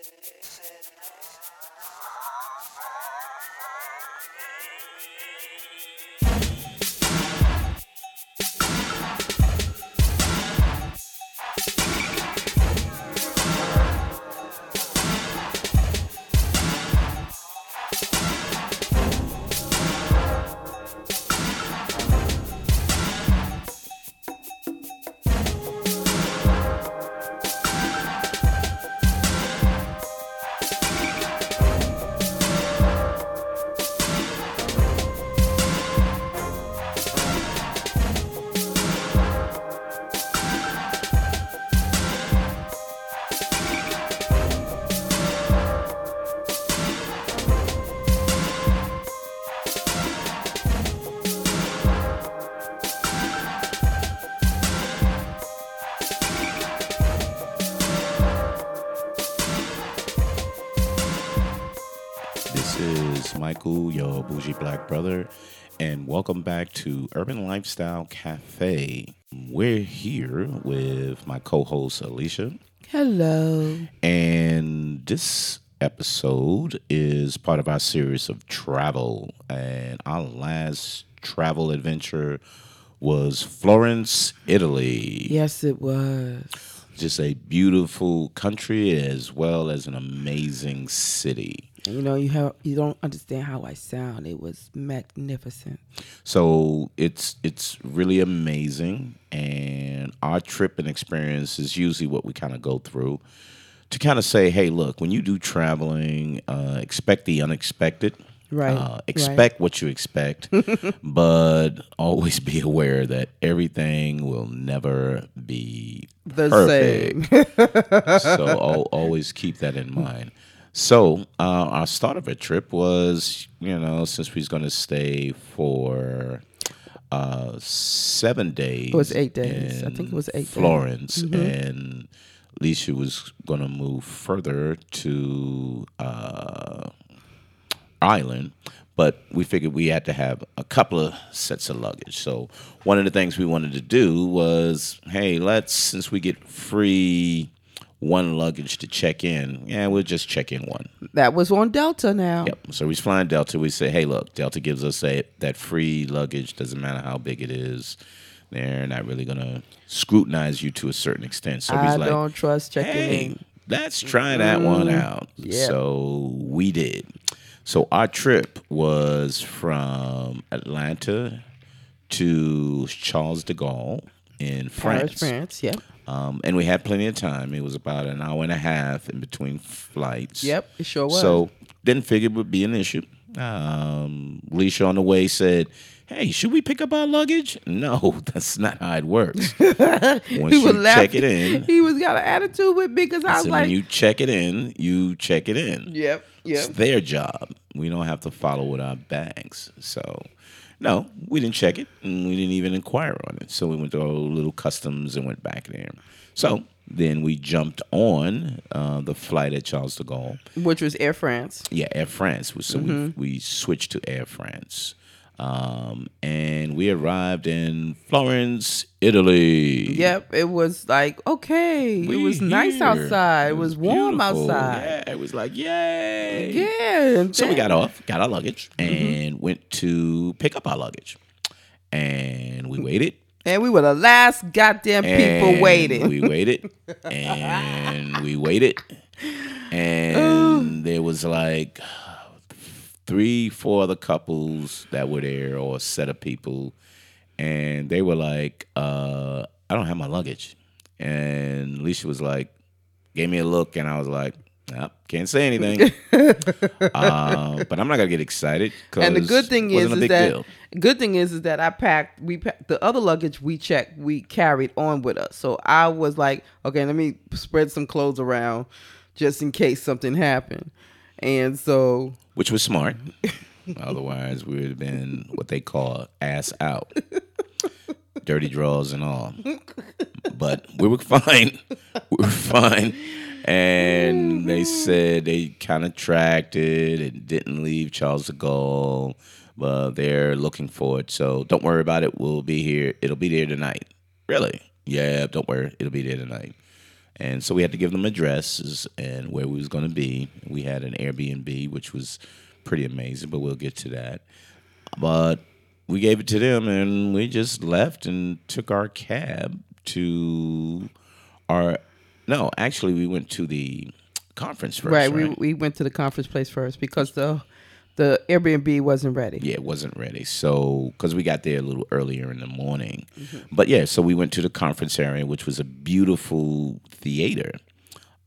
This is Bougie black brother, and welcome back to Urban Lifestyle Cafe. We're here with my co host, Alicia, Hello. and this episode is part of our series of travel. And our last travel adventure was Florence, Italy. Yes, it was. Just a beautiful country as well as an amazing city. You know, you have you don't understand how I sound. It was magnificent. So it's it's really amazing, and our trip and experience is usually what we kind of go through to kind of say, hey, look, when you do traveling, uh, expect the unexpected. Right, Uh, right. expect what you expect, but always be aware that everything will never be The perfect. so al- always keep that in mind. So uh, our start of a trip was, you know, since we was going to stay for uh, seven days. It was eight days. I think it was eight days. Mm-hmm. Florence, and Alicia was going to move further to uh, Island. But we figured we had to have a couple of sets of luggage. So one of the things we wanted to do was, hey, let's since we get free one luggage to check in, yeah, we'll just check in one. That was on Delta now. Yep. So we're flying Delta. We say, hey, look, Delta gives us a, that free luggage. Doesn't matter how big it is. They're not really gonna scrutinize you to a certain extent. So I he's like, don't trust checking hey, in. let's try that one mm-hmm. out. yeah. So we did. So our trip was from Atlanta to Charles de Gaulle in Paris, France. France. Yep. Um, and we had plenty of time. It was about an hour and a half in between flights. Yep. It sure was. So didn't figure it would be an issue. Um, Leisha on the way said, "Hey, should we pick up our luggage?" No, that's not how it works. Once he you was check laughing. it in, He was got an attitude with me because I was like, when you check it in, you check it in. "Yep, It's their job. We don't have to follow with our bags. So, no, we didn't check it, and we didn't even inquire on it. So we went to our little customs and went back there. So then we jumped on uh, the flight at Charles de Gaulle. Which was Air France. Yeah, Air France. So Mm-hmm. we we switched to Air France, um, and we arrived in Florence, Italy. Yep. It was like okay. We it was nice outside. It was warm beautiful. outside. Yeah, it was like yay. Yeah. So we got off, got our luggage, Mm-hmm. and went to pick up our luggage, and we waited. And we were the last goddamn people and waiting. We waited, and we waited, and there was like three, four other couples that were there, or a set of people, and they were like, uh, "I don't have my luggage," and Alicia was like, gave me a look, and I was like. Nope, can't say anything, uh, but I'm not gonna get excited. and the good thing is, is that deal. good thing is, is that I packed. We packed, the other luggage we checked. We carried on with us. So I was like, okay, let me spread some clothes around, just in case something happened. And so which was smart. Otherwise, we would have been what they call ass out, dirty draws and all. But we were fine. We were fine. And they said they kind of tracked it and didn't leave Charles de Gaulle, but they're looking for it. So don't worry about it. We'll be here. It'll be there tonight. Really? Yeah, don't worry. It'll be there tonight. And so we had to give them addresses and where we was going to be. We had an Airbnb, which was pretty amazing, but we'll get to that. But we gave it to them, and we just left and took our cab to our. No, actually, we went to the conference first. right. Right. We we went to the conference place first because the the Airbnb wasn't ready. yeah, it wasn't ready. So, because we got there a little earlier in the morning. But yeah, so we went to the conference area, which was a beautiful theater.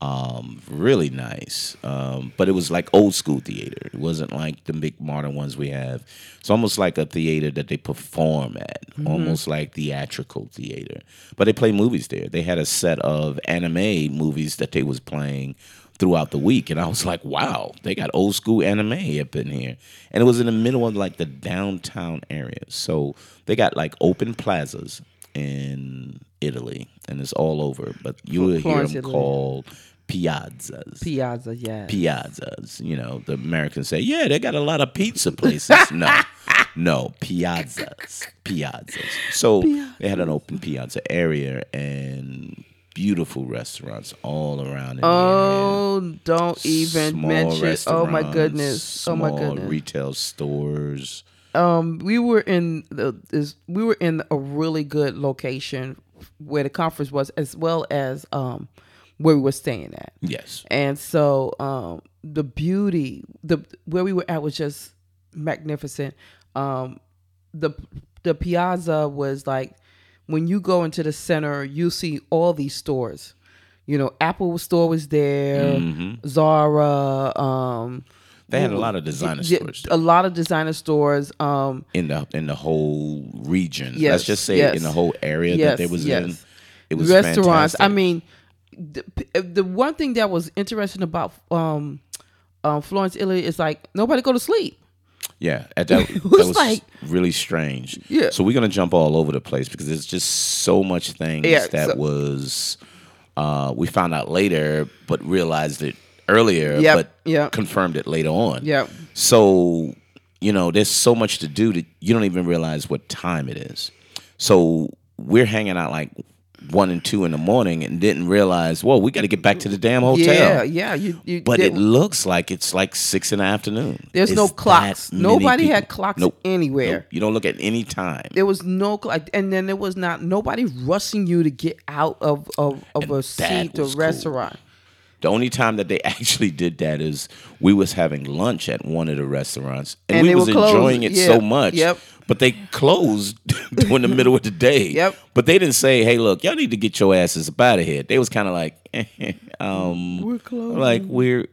Um, really nice. Um, but it was like old school theater. It wasn't like the big modern ones we have. It's almost like a theater that they perform at, almost like theatrical theater. But they play movies there. They had a set of anime movies that they was playing throughout the week and I was like, wow, they got old school anime up in here. And it was in the middle of like the downtown area. So they got like open plazas in Italy and it's all over. But you will hear them called piazzas. Piazza, yeah. piazzas. You know, the Americans say, yeah, they got a lot of pizza places. no, no, piazzas, piazzas. So they had an open piazza area and beautiful restaurants all around. Oh, don't even Small mention. Oh my goodness. Oh my goodness. Retail stores. um, we were in the is we were in a really good location where the conference was, as well as um where we were staying at. Yes. And so um, the beauty, the where we were at was just magnificent. Um, the the piazza was like when you go into the center, you see all these stores. You know, Apple store was there, Zara. Um, They had a lot of designer stores a lot of designer stores. Um, in the in the whole region. Yes, Let's just say yes. in the whole area Yes, that they was yes. in. It was restaurants. I mean, the, the one thing that was interesting about um, um, Florence, Italy is like nobody go to sleep. Yeah, at that, that was like- really strange. Yeah. So we're gonna jump all over the place because there's just so much things Yeah, that so- was uh, we found out later, but realized it earlier, Yep, but yep. confirmed it later on. Yeah. So you know, there's so much to do that you don't even realize what time it is. So we're hanging out like one and two in the morning and didn't realize, whoa, we got to get back to the damn hotel. Yeah, yeah. You, you But it looks like it's like six in the afternoon. There's no clocks. Nobody had clocks Nope. anywhere. Nope. You don't look at any time. there was no clock, and then there was not nobody rushing you to get out of of, of And a seat or was cool. restaurant. The only time that they actually did that is we was having lunch at one of the restaurants, and, And we was enjoying it Yeah. so much. Yep. But they closed during the middle of the day. Yep. But they didn't say, "Hey, look, y'all need to get your asses up out of here." They was kind of like, um, We're closing. like we're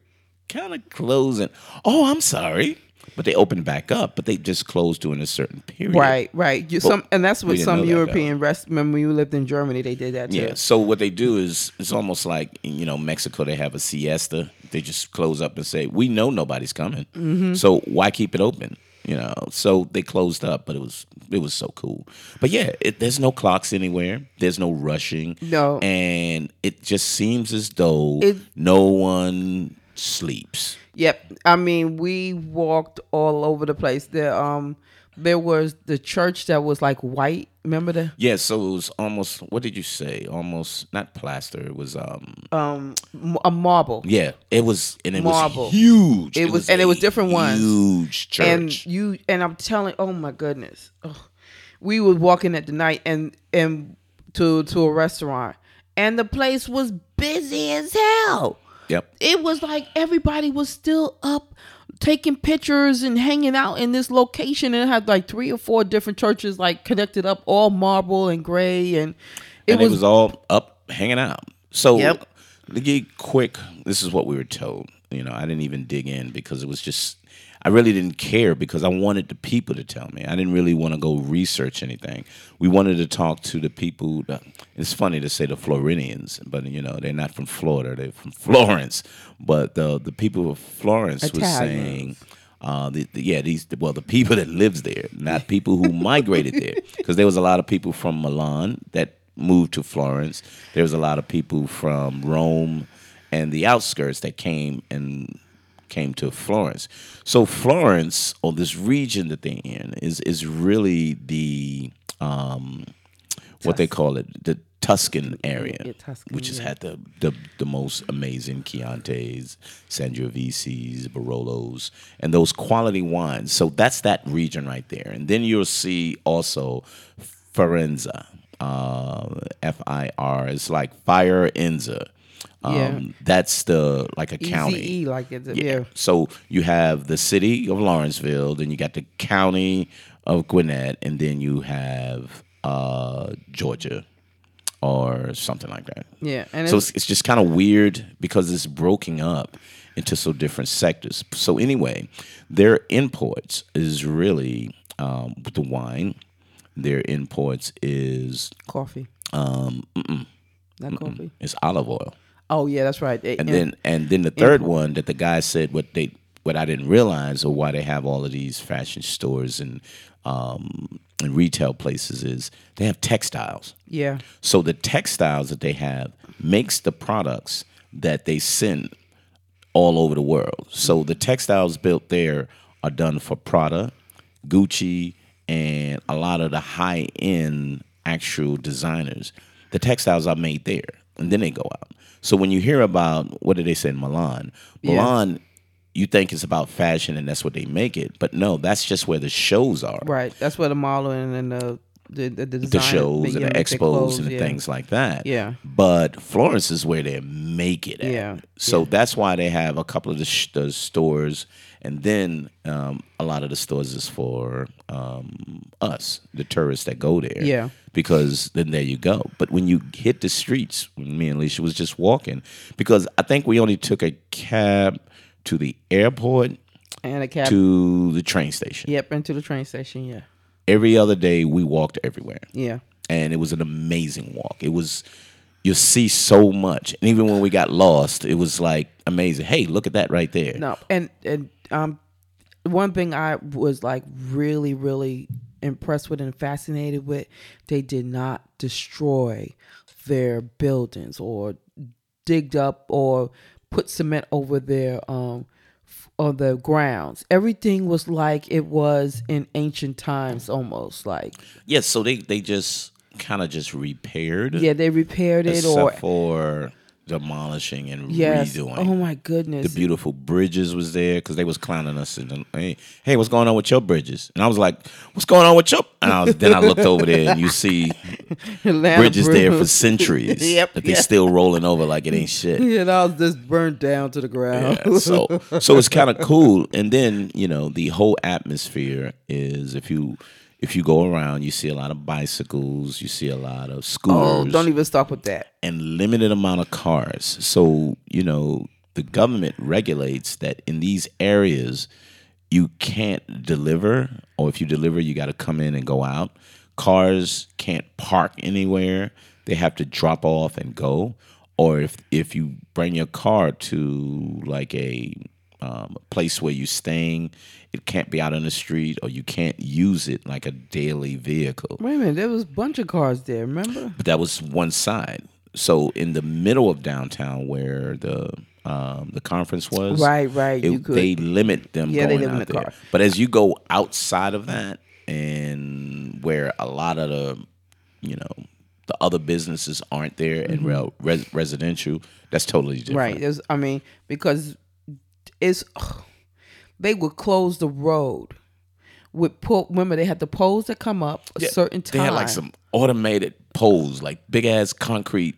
kind of closing. Oh, I'm sorry. But they opened back up, but they just closed during a certain period. Right, right. You, some, and that's what some know that, though. European rest. Remember, when you lived in Germany, they did that too. Yeah. So what they do is it's almost like you know Mexico they have a siesta. They just close up and say we know nobody's coming, Mm-hmm. so why keep it open? You know. So they closed up, but it was it was so cool. But yeah, it, there's no clocks anywhere. There's no rushing. No. And it just seems as though It- no one sleeps. Yep. I mean, we walked all over the place. There, um, there was the church that was like white. Remember the Yeah. So it was almost. What did you say? Almost not plaster. It was um. um a marble. Yeah, it was, and it Marble. was huge. It was- and it was different ones. Huge church. and you and I'm telling, oh my goodness, Ugh. we were walking at the night and and to to a restaurant, and the place was busy as hell. yep. It was like everybody was still up taking pictures and hanging out in this location and it had like three or four different churches like connected up all marble and gray and it and was, it was all up hanging out. So, Yep. to get quick, this is what we were told. You know, I didn't even dig in because it was just, I really didn't care because I wanted the people to tell me. I didn't really want to go research anything. We wanted to talk to the people. That, it's funny to say the Floridians, but you know, they're not from Florida, they're from Florence. But the, the people of Florence was saying, uh, the, the, yeah, these well, the people that lives there, not people who migrated there, because there was a lot of people from Milan that moved to Florence. There was a lot of people from Rome and the outskirts that came and came to Florence. So Florence, or this region that they're in, is is really the um, what they call it, the Tuscan area, yeah, Tuscan, which has yeah. had the, the the most amazing Chiantis, Sangioveses, Barolos, and those quality wines. So that's that region right there. And then you'll see also Firenze, uh, F I R. It's like Fire Enza. Um, Yeah. That's the like a county. Like it's yeah. So you have the city of Lawrenceville, then you got the county of Gwinnett, and then you have uh, Georgia or something like that. Yeah, and so it's, it's, just kind of weird because it's broken up into so different sectors. So anyway, their imports is really um, the wine. Their imports is coffee. um, Not coffee. it's olive oil. Oh yeah, that's right. They- and then and then the third one that the guy said what they what I didn't realize or why they have all of these fashion stores and um, and retail places is they have textiles. yeah, So the textiles that they have makes the products that they send all over the world. So the textiles built there are done for Prada, Gucci, and a lot of the high end actual designers. The textiles are made there, and then they go out. So when you hear about what did they say in Milan, Yeah. Milan, you think it's about fashion and that's what they make it, but no, that's just where the shows are right. That's where the modeling and the the the, the, the shows and yeah, the expos clothes, and the yeah. things like that. Yeah. But Florence is where they make it at. Yeah, So yeah. that's why they have a couple of the, sh- the stores, and then um, a lot of the stores is for um, us, the tourists that go there. Yeah. Because then there you go. But when you hit the streets, when me and Alicia was just walking, because I think we only took a cab to the airport and a cab. to the train station. Yep, into the train station. Yeah, Every other day we walked everywhere yeah. and it was an amazing walk. It was you see so much, and even when we got lost, it was like amazing. Hey, look at that right there. No, and and um, one thing I was like really really impressed with and fascinated with, they did not destroy their buildings or digged up or put cement over their um on the grounds. Everything was like it was in ancient times, almost like Yes, so they they just kind of just repaired. yeah, they repaired it or for demolishing and yes. redoing. Oh my goodness. the beautiful bridges was there because they was clowning us and hey, hey, what's going on with your bridges? And I was like, what's going on with your? And I was, then I looked over there and you see bridges there for centuries. Yep, that they yeah. still rolling over like it ain't shit. Yeah, that was just burnt down to the ground. Yeah, so so it's kind of cool. And then you know the whole atmosphere is if you if you go around, you see a lot of bicycles, you see a lot of schools. oh, don't even stop with that. and limited amount of cars. So you know the government regulates that in these areas you can't deliver, or if you deliver, you got to come in and go out. Cars can't park anywhere; they have to drop off and go. Or if if you bring your car to like a um, place where you're staying, it can't be out on the street, or you can't use it like a daily vehicle Wait a minute, there was a bunch of cars there. Remember? but that was one side. So in the middle of downtown, where the um, the conference was, Right, right, it- you could- they limit them Yeah, they going limit out the there. car. But as you go outside of that, and where a lot of the, you know, the other businesses aren't there, and real res- residential, that's totally different. Mm-hmm. Right. There's, I mean, because it's they would close the road with pull. Remember, they had the poles that come up a Yeah, certain time. They had like some automated poles, like big ass concrete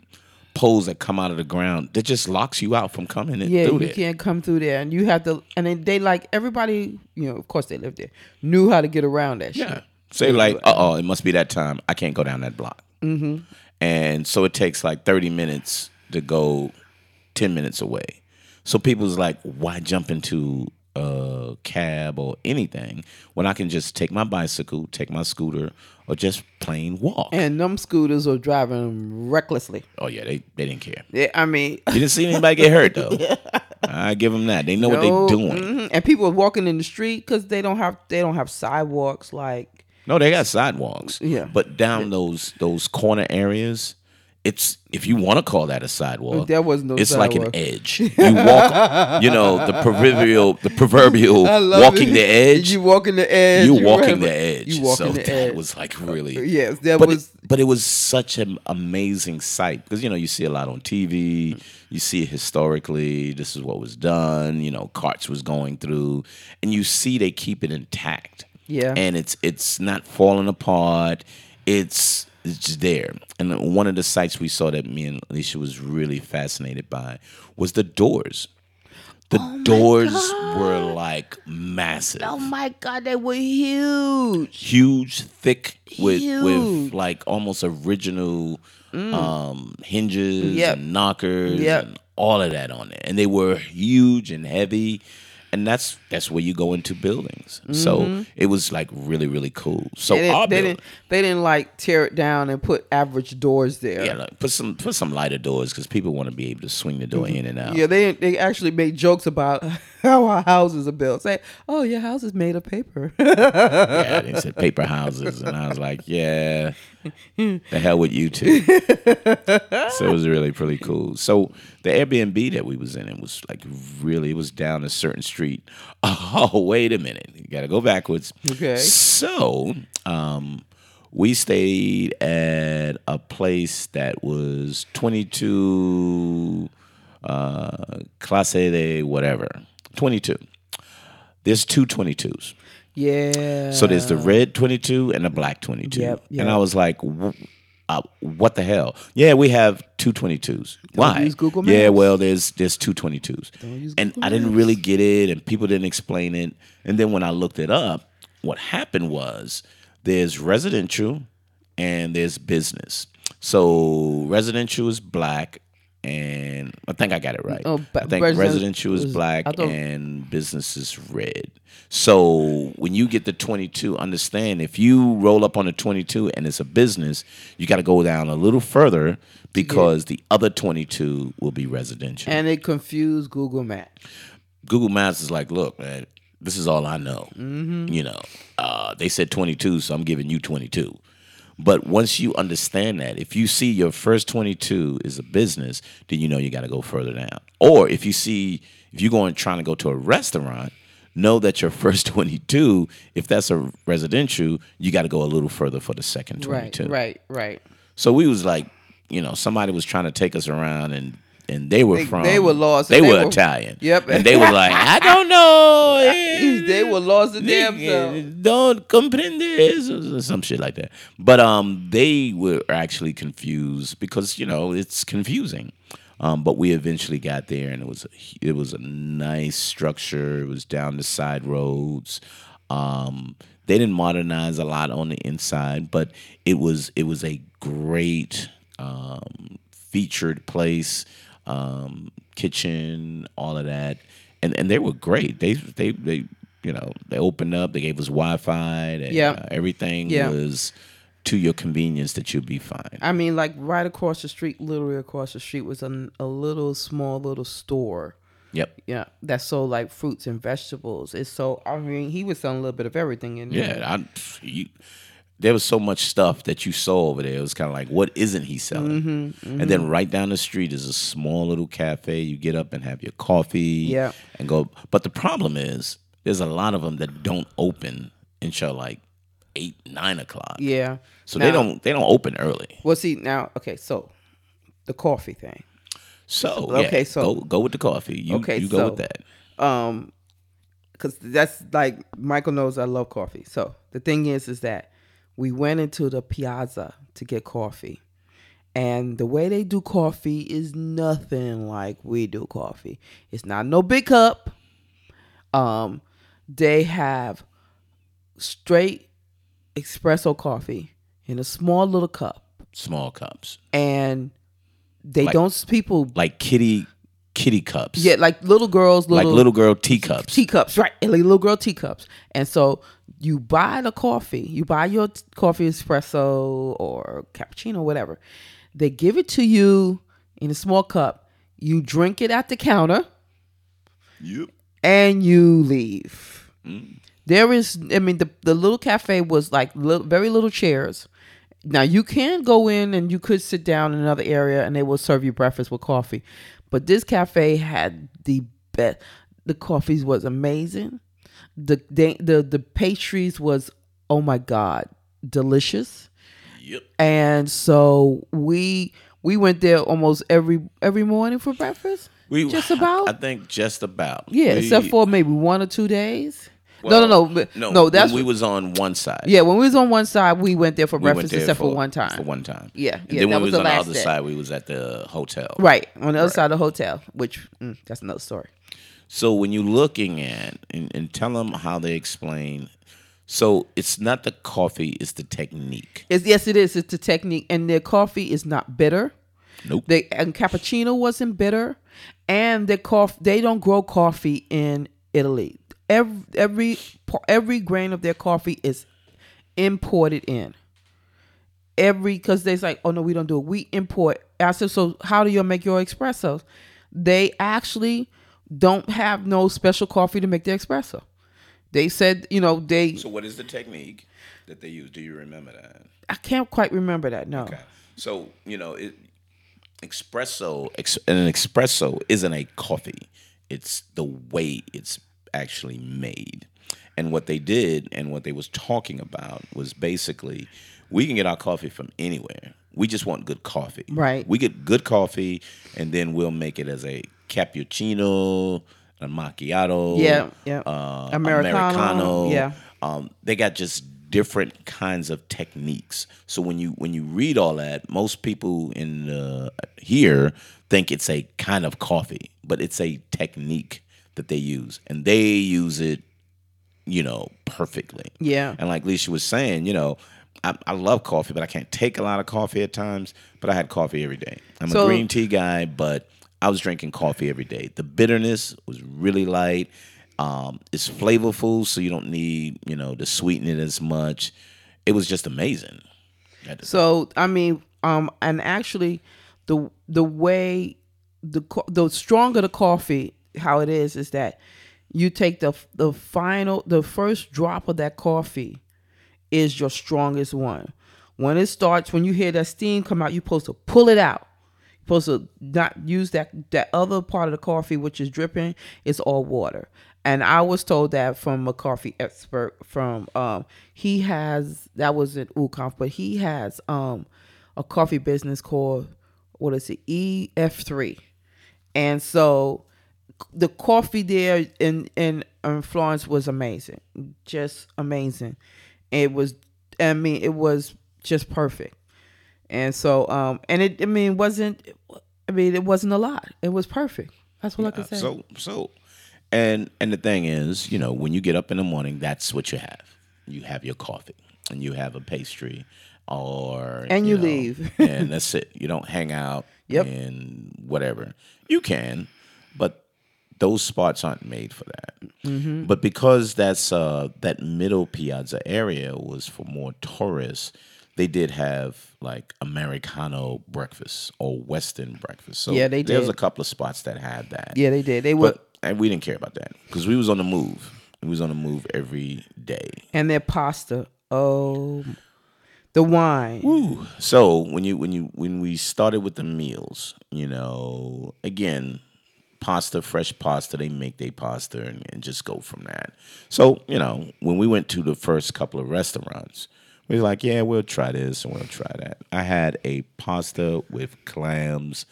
poles that come out of the ground that just locks you out from coming in Yeah, you there. can't come through there, and you have to. And then they like everybody. You know, of course, they lived there. Knew how to get around that Yeah. shit. Say like, uh oh, it must be that time. I can't go down that block. Mm-hmm. And so it takes like thirty minutes to go ten minutes away. So people's like, why jump into a cab or anything when I can just take my bicycle, take my scooter, or just plain walk? And them scooters are driving recklessly. oh yeah, they they didn't care. Yeah, I mean, You didn't see anybody get hurt though. I give them that. They know what they're doing. mhm. And people are walking in the street because they don't have they don't have sidewalks like No, they got sidewalks. Yeah. But down those those corner areas, it's if you want to call that a sidewalk, There was no It's like an edge. You walk, you know, the proverbial, the proverbial walking it. the edge. You walking the edge. You walking the edge. You walking so the that edge. was like really. Uh, yes, that but was. it, but it was such an amazing sight because you know you see a lot on TV, you see it historically. This is what was done. You know, carts was going through, and you see they keep it intact. Yeah. and it's it's not falling apart. It's it's just there. And one of the sites we saw that me and Alicia was really fascinated by was the doors. The Oh doors were like massive oh my god, they were huge. huge, thick with Huge. with like almost original um hinges Mm. Yep. and knockers Yep. and all of that on it. And they were huge and heavy. And that's that's where you go into buildings. So it was like really, really cool. So Mm-hmm. They didn't, they didn't. They didn't like tear it down and put average doors there. yeah, like, put some put some lighter doors because people want to be able to swing the door in and out. Mm-hmm. Yeah, they they actually made jokes about how our houses are built. Say, "Oh, your house is made of paper." Yeah, they said paper houses, and I was like, yeah, the hell with you too. so it was really pretty cool. So the Airbnb that we was in, it was like really, it was down a certain street. Oh, wait a minute, you got to go backwards. Okay. So, um, we stayed at a place that was twenty two, uh, clase de whatever, twenty two. There's two 22s. Yeah. So there's the red 22 and the black 22. Yep, And. I was like, uh, what the hell? Yeah, we have two 22s. Why? use Google Yeah, well, there's there's two 22s. use And I didn't really get it, and people didn't explain it. And then when I looked it up, what happened was there's residential and there's business. So residential is black, and I think I got it right. Oh, I think resi- residential is black and business is red. So when you get the 22, understand if you roll up on a 22 and it's a business, you got to go down a little further because the other 22 will be residential. and it confused Google Maps. Google Maps is like, look, man, this is all I know. Mm-hmm. You know, uh, they said 22, so I'm giving you 22. But once you understand that, if you see your first 22 is a business, then you know you got to go further down. Or if you see, if you're going trying to go to a restaurant, know that your first 22, if that's a residential, you got to go a little further for the second 22. Right, right, right. So we was like, you know, somebody was trying to take us around and and they were They- from they were lost They, they were were- Italian. Yep. And they were like, I don't know. They were lost in damn. Don't comprende or some shit like that. But um they were actually confused because, you know, it's confusing. Um, but we eventually got there, and it was a, it was a nice structure. It was down the side roads. Um, they didn't modernize a lot on the inside, but it was it was a great um, featured place, um, kitchen, all of that, and and they were great. They they they you know they opened up. They gave us Wi Fi. Yeah. uh, everything Yeah. was to your convenience that you'll be fine. I mean, like right across the street, literally across the street, was a, a little small little store. Yep. Yeah, that sold like fruits and vegetables. It's so. I mean, he was selling a little bit of everything in there. Yeah, I, you, there was so much stuff that you saw over there. It was kind of like, what isn't he selling? Mm-hmm, And then right down the street is a small little cafe. You get up and have your coffee. Yeah. And go. But the problem is, there's a lot of them that don't open until like eight, nine o'clock. Yeah. So they don't they don't open early. Well, see now. Okay, so the coffee thing. So Okay, yeah, so- go go with the coffee. You Okay, you go so- with that. um because that's like michael knows i love coffee so the thing is is that we went into the piazza to get coffee and the way they do coffee is nothing like we do coffee it's not no big cup um they have straight espresso coffee in a small little cup Small cups, and they Like- don't people like kitty kitty cups. yeah like little girls like little little girl teacups. teacups, right? Like little girl teacups. And so you buy the coffee, you buy your coffee espresso or cappuccino, whatever. They give it to you in a small cup. You drink it at the counter Yep. and you leave. Mm. There is, I mean, the, the little cafe was like little, very little chairs. now you can go in and you could sit down in another area and they will serve you breakfast with coffee. But this cafe had the best. The coffees was amazing. The the the pastries was oh my god delicious. Yep. And so we we went there almost every every morning for breakfast. We Just about? I think just about. Yeah, We- except for maybe one or two days. well, no, no, no, no. no. That's when we was on one side. yeah. When we was on one side, we went there for We breakfast, there except for, one time. For one time. Yeah, And yeah, then when we was was the on the other day. side, we was at the hotel. Right on the other side of the hotel, which mm, that's another story. So when you're looking at and, and tell them how they explain. So it's not the coffee; it's the technique. It's, yes, it is. It's the technique, and their coffee is not bitter. Nope. They and cappuccino wasn't bitter, and their coffee they don't grow coffee in Italy. Every every every grain of their coffee is imported in. Every because they're like, oh no, we don't do it. We import. I said, so how do you make your espressos? They actually don't have no special coffee to make the espresso. They said, you know, they. So what is the technique that they use? Do you remember that? I can't quite remember that. No. Okay. So you know, it, espresso ex, an espresso isn't a coffee. It's the way it's actually made. And what they did and what they was talking about was basically we can get our coffee from anywhere. We just want good coffee. Right. We get good coffee and then we'll make it as a cappuccino, a macchiato, Yeah, yeah. uh, Americano, Americano. yeah. Um, they got just different kinds of techniques. So when you when you read all that, most people in uh, here think it's a kind of coffee, but it's a technique that they use, and they use it, you know, perfectly. Yeah. And like Lisa was saying, you know, I, I love coffee, but I can't take a lot of coffee at times. But I had coffee every day. I'm So- a green tea guy, but I was drinking coffee every day. The bitterness was really light. Um, it's flavorful, so you don't need you know to sweeten it as much. It was just amazing. So I mean, um, and actually, the the way the the stronger the coffee, how it is, is that you take the the final the first drop of that coffee is your strongest one. When it starts, when you hear that steam come out, you're supposed to pull it out. Supposed to not use that that other part of the coffee which is dripping. It's all water. And I was told that from a coffee expert. From um, he has that was an UConf, but he has um a coffee business called what is it EF three, and so the coffee there in in, in Florence was amazing, just amazing. It was, I mean, it was just perfect, and so um, and it, I mean, wasn't, I mean, it wasn't a lot. It was perfect. That's what I can say. So so, and and the thing is, you know, when you get up in the morning, that's what you have. You have your coffee, and you have a pastry, or And you know, leave. and that's it. You don't hang out Yep. and whatever. You can, but those spots aren't made for that. Mm-hmm. But because that's uh, that middle Piazza area was for more tourists, they did have like Americano breakfast or Western breakfast. So Yeah, they There was a couple of spots that had that. yeah, they did. They were, But and we didn't care about that because we was on the move. We was on the move every day. and their pasta. Oh, the wine. So when you when you when we started with the meals, you know, again, pasta, fresh pasta, they make their pasta and, and just go from that. So, you know, when we went to the first couple of restaurants, we were like, yeah, we'll try this and we'll try that. I had a pasta with clams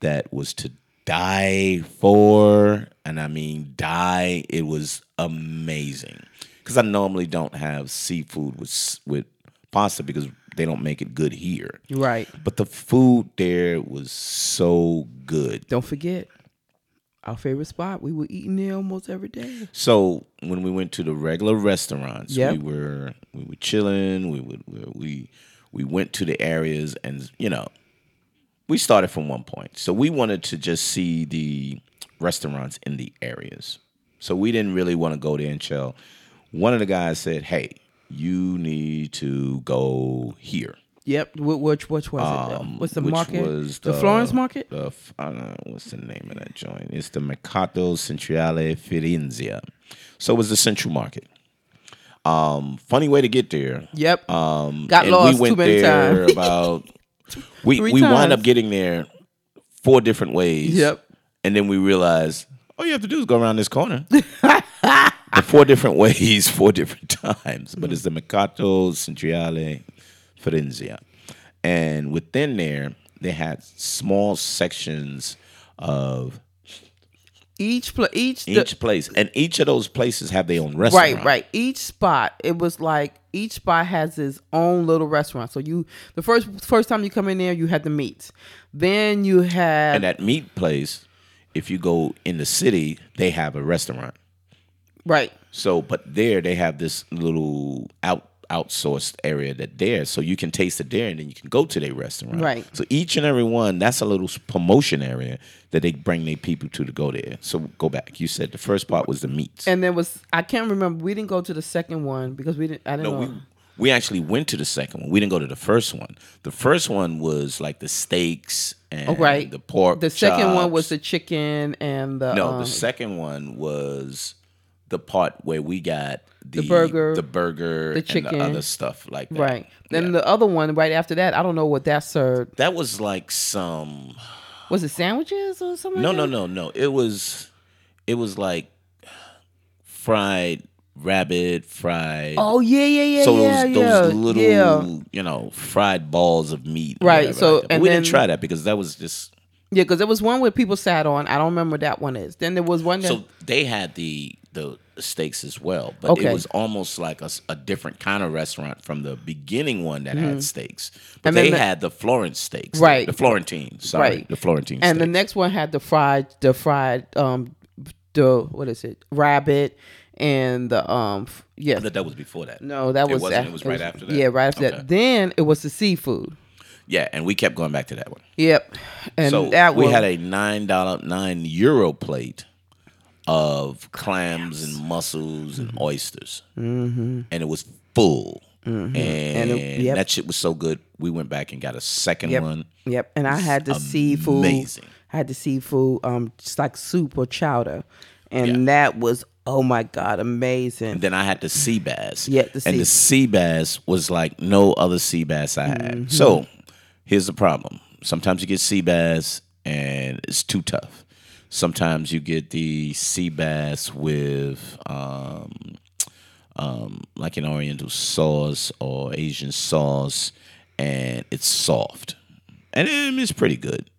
that was to die for, and I mean die. It was amazing because I normally don't have seafood with with pasta because they don't make it good here. Right. But the food there was so good. Don't forget our favorite spot. We were eating there almost every day. So when we went to the regular restaurants, Yep. we were we were chilling. We would we, we we went to the areas, and you know, we started from one point. So we wanted to just see the restaurants in the areas. So we didn't really want to go there and chill. One of the guys said, "Hey, you need to go here." Yep. Which which was it? Um, What's the market? was the, Florence market. The, I don't know what's the name of that joint. It's the Mercato Centrale Firenze. So it was the Central Market. Um, funny way to get there. Yep. Um, Got lost we went too many there times. about. We we wind up getting there four different ways. Yep. And then we realized all you have to do is go around this corner. the four different ways, four different times. But it's the Mercato Centrale Firenze. And within there, they had small sections of Each pla each, the- place. And each of those places have their own restaurant. Right, right. Each spot, it was like each spot has its own little restaurant. So you, the first first time you come in there, you had the meats. Then you had And that meat place, if you go in the city, they have a restaurant. right, So, but there they have this little out outsourced area that there, so you can taste it there, and then you can go to their restaurant. Right. So each and every one, that's a little promotion area that they bring their people to to go there. So go back. You said the first part was the meats. and there was I can't remember. We didn't go to the second one because we didn't. I didn't no, know. we we actually went to the second one. We didn't go to the first one. The first one was like the steaks and Oh, right. the pork. the second one was the chicken and the No, um, the second one was the part where we got the, burger, the burger, the and chicken. the other stuff like that. right. Then Yeah. the other one right after that, I don't know what that served. That was like some. Was it sandwiches or something? No, like no, no, no. It was, it was like fried rabbit, fried. Oh yeah, yeah, yeah, so yeah, those, yeah, those little, yeah. you know, fried balls of meat. Right, so- like and we then- didn't try that because that was just. Yeah, because there was one where people sat on. I don't remember what that one is. Then there was one that So they had the the steaks as well, but Okay. it was almost like a different kind of restaurant from the beginning one that had steaks. But Mm-hmm. And they the- had the Florence steaks, Right. The Florentine, sorry, Right. the Florentine. and the next one had the fried, the fried, um, the what is it, rabbit, and the um, f- I that was before that. no, that It was wasn't? af- It was right after that? Yeah, right after Okay. that. Then it was the seafood. Yeah, and we kept going back to that one. Yep, and so that we was had a nine dollar nine euro plate of clams and mussels and oysters, mm-hmm. and it was full. And, it- yep. that shit was so good. We went back and got a second Yep. one. Yep, and I had the seafood. amazing. I had the seafood, um, just like soup or chowder, and that was oh my god, amazing. And then I had the sea bass. Yeah, the and the sea bass was like no other sea bass I had. Mm-hmm. So here's the problem. Sometimes you get sea bass and it's too tough. Sometimes you get the sea bass with um, um, like an oriental sauce or Asian sauce and it's soft. And it's pretty good.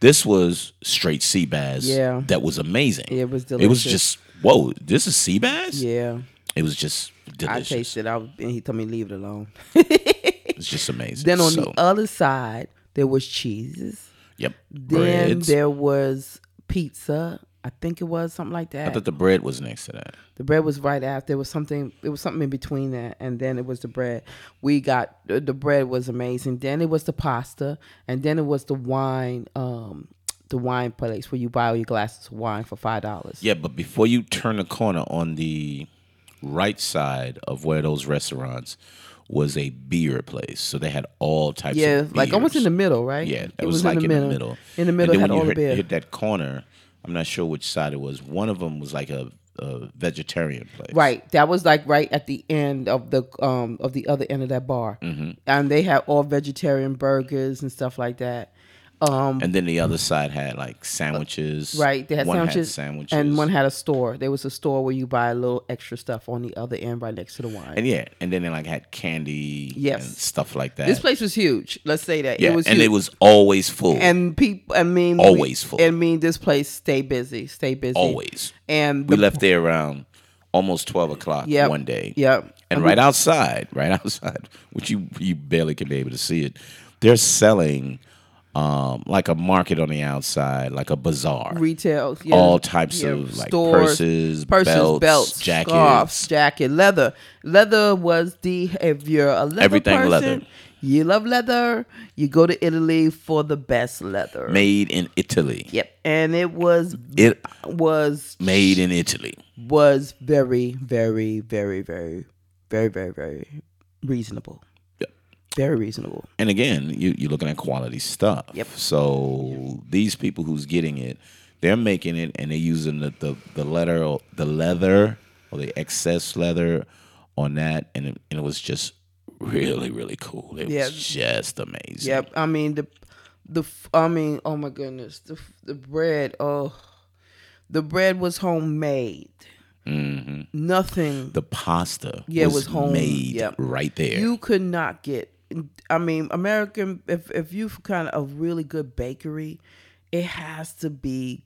This was straight sea bass. Yeah. That was amazing. It was delicious. It was just whoa, this is sea bass? yeah, It was just delicious. I tasted. I was, and he told me leave it alone. It's just amazing. Then on So, the other side, there was cheeses. yep, Then breads. there was pizza. I think it was something like that. I thought the bread was next to that. the bread was right after. There was something. It was something in between that, and then it was the bread. We got the the bread was amazing. Then it was the pasta, and then it was the wine. Um, the wine place where you buy all your glasses of wine for five dollars. Yeah, but before you turn the corner on the right side of where those restaurants was a beer place, so they had all types. Yeah, of like almost in the middle, right? Yeah, that it was, like in the middle. In the And middle then had when you the hit, beer. hit that corner, I'm not sure which side it was. One of them was like a, a vegetarian place. Right, that was like right at the end of the um of the other end of that bar, Mm-hmm. and they had all vegetarian burgers and stuff like that. Um, And then the other side had like sandwiches. right, they had one sandwiches, had sandwiches, and one had a store. There was a store where you buy a little extra stuff on the other end, right next to the wine. and yeah, and then they like had candy, Yes. and stuff like that. this place was huge. Let's say that yeah, it was and huge. it was always full. and people. I mean, Always we, full. I mean, this place stay busy, stay busy, always. And We the- left there around almost twelve o'clock Yep. one day. Yep. And And right outside, right outside, which you you barely can be able to see it, they're selling um, like a market on the outside, like a bazaar. retail, yeah, All types yeah, of, like, stores, purses, purses, belts, belts, jackets. scarves, jacket, leather. Leather was the if you're a leather Everything person, leather. You love leather. You go to Italy for the best leather. Made in Italy. Yep, and it was It was made in Italy. was very, very, very, very, very, very, very reasonable. Yep. Very reasonable. And again, you, you're looking at quality stuff. Yep. So these people who's getting it, they're making it and they're using the, the, the leather the leather or the excess leather on that, and it, and it was just really really cool. It Yeah. was just amazing. Yep. I mean the the I mean oh my goodness the the bread oh the bread was homemade. hmm Nothing. The pasta Yeah, was, was home- made yep. right there. You could not get. I mean, American. If if you kind of a really good bakery, it has to be.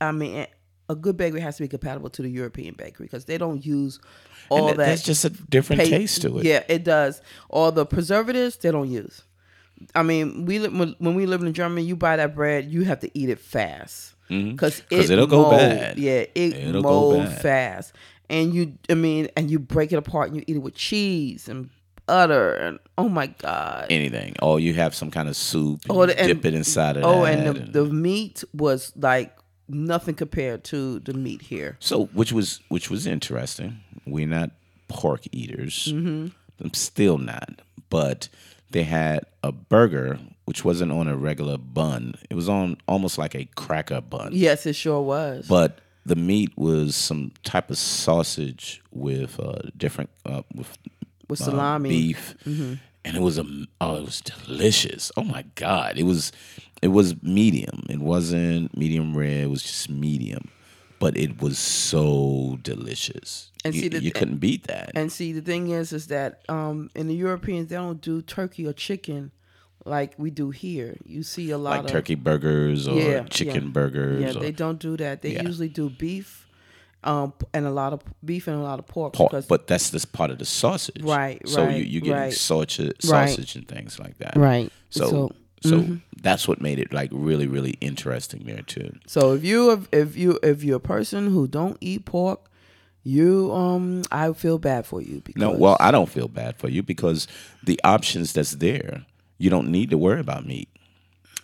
I mean, eh, a good bakery has to be compatible to the European bakery because they don't use all that- that. that's just a different taste to it. Yeah, it does. All the preservatives they don't use. I mean, we when, we live in Germany, you buy that bread, you have to eat it fast because 'Cause it it'll go bad. Yeah, it It'll go bad. fast, and you, I mean, and you break it apart and you eat it with cheese and butter and oh my god. Anything. oh you have some kind of soup. Oh, the- and- dip it inside of oh, that. and the, and- the meat was like nothing compared to the meat here. So, which was which was interesting. We're not pork eaters. Mm-hmm. I'm still not. But they had a burger which wasn't on a regular bun. It was on almost like a cracker bun. Yes, it sure was. But the meat was some type of sausage with uh, different uh, with with uh, salami. beef, and it was a oh, it was delicious. Oh my god, it was it was medium. It wasn't medium rare. It was just medium, but it was so delicious. And you, see, the- you couldn't beat that. And see, the thing is, is that um, in the Europeans they don't do turkey or chicken like we do here. You see a lot like of turkey burgers or Yeah, chicken yeah. burgers Yeah, or they don't do that. They Yeah. usually do beef, um, and a lot of beef and a lot of pork. pork, but that's just part of the sausage. Right, So you right, you get right. sausage, Right. sausage and things like that. right. So so so, mm-hmm. that's what made it like really really interesting there too. So if you if you if you're a person who don't eat pork, you um I feel bad for you because No, well, I don't feel bad for you because the options that's there, you don't need to worry about meat.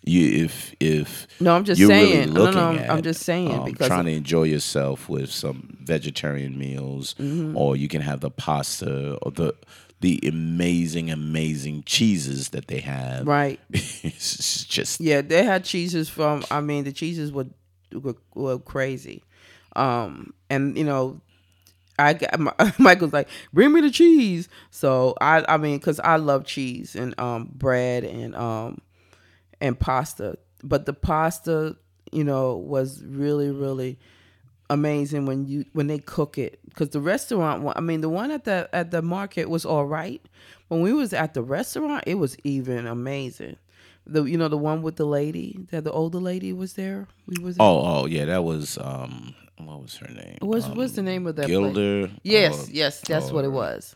You if if No, I'm just you're saying. No, no, looking I'm- at, I'm just saying um, because- trying to enjoy yourself with some vegetarian meals, Mm-hmm. or you can have the pasta or the the amazing amazing cheeses that they have. right. it's just Yeah, they had cheeses from. I mean, the cheeses were were, were crazy, um, and you know, I got my, Michael's like, bring me the cheese. So I, I mean, cause I love cheese and um bread and um and pasta, but the pasta, you know, was really really amazing when you when they cook it. Because the restaurant i mean the one at the at the market was all right. When we was at the restaurant it was even amazing. The you know the one with the lady that the older lady was there? We was oh oh yeah, that was um what was her name? what's um, what's the name of that place? Gilder. yes or- yes that's what it was.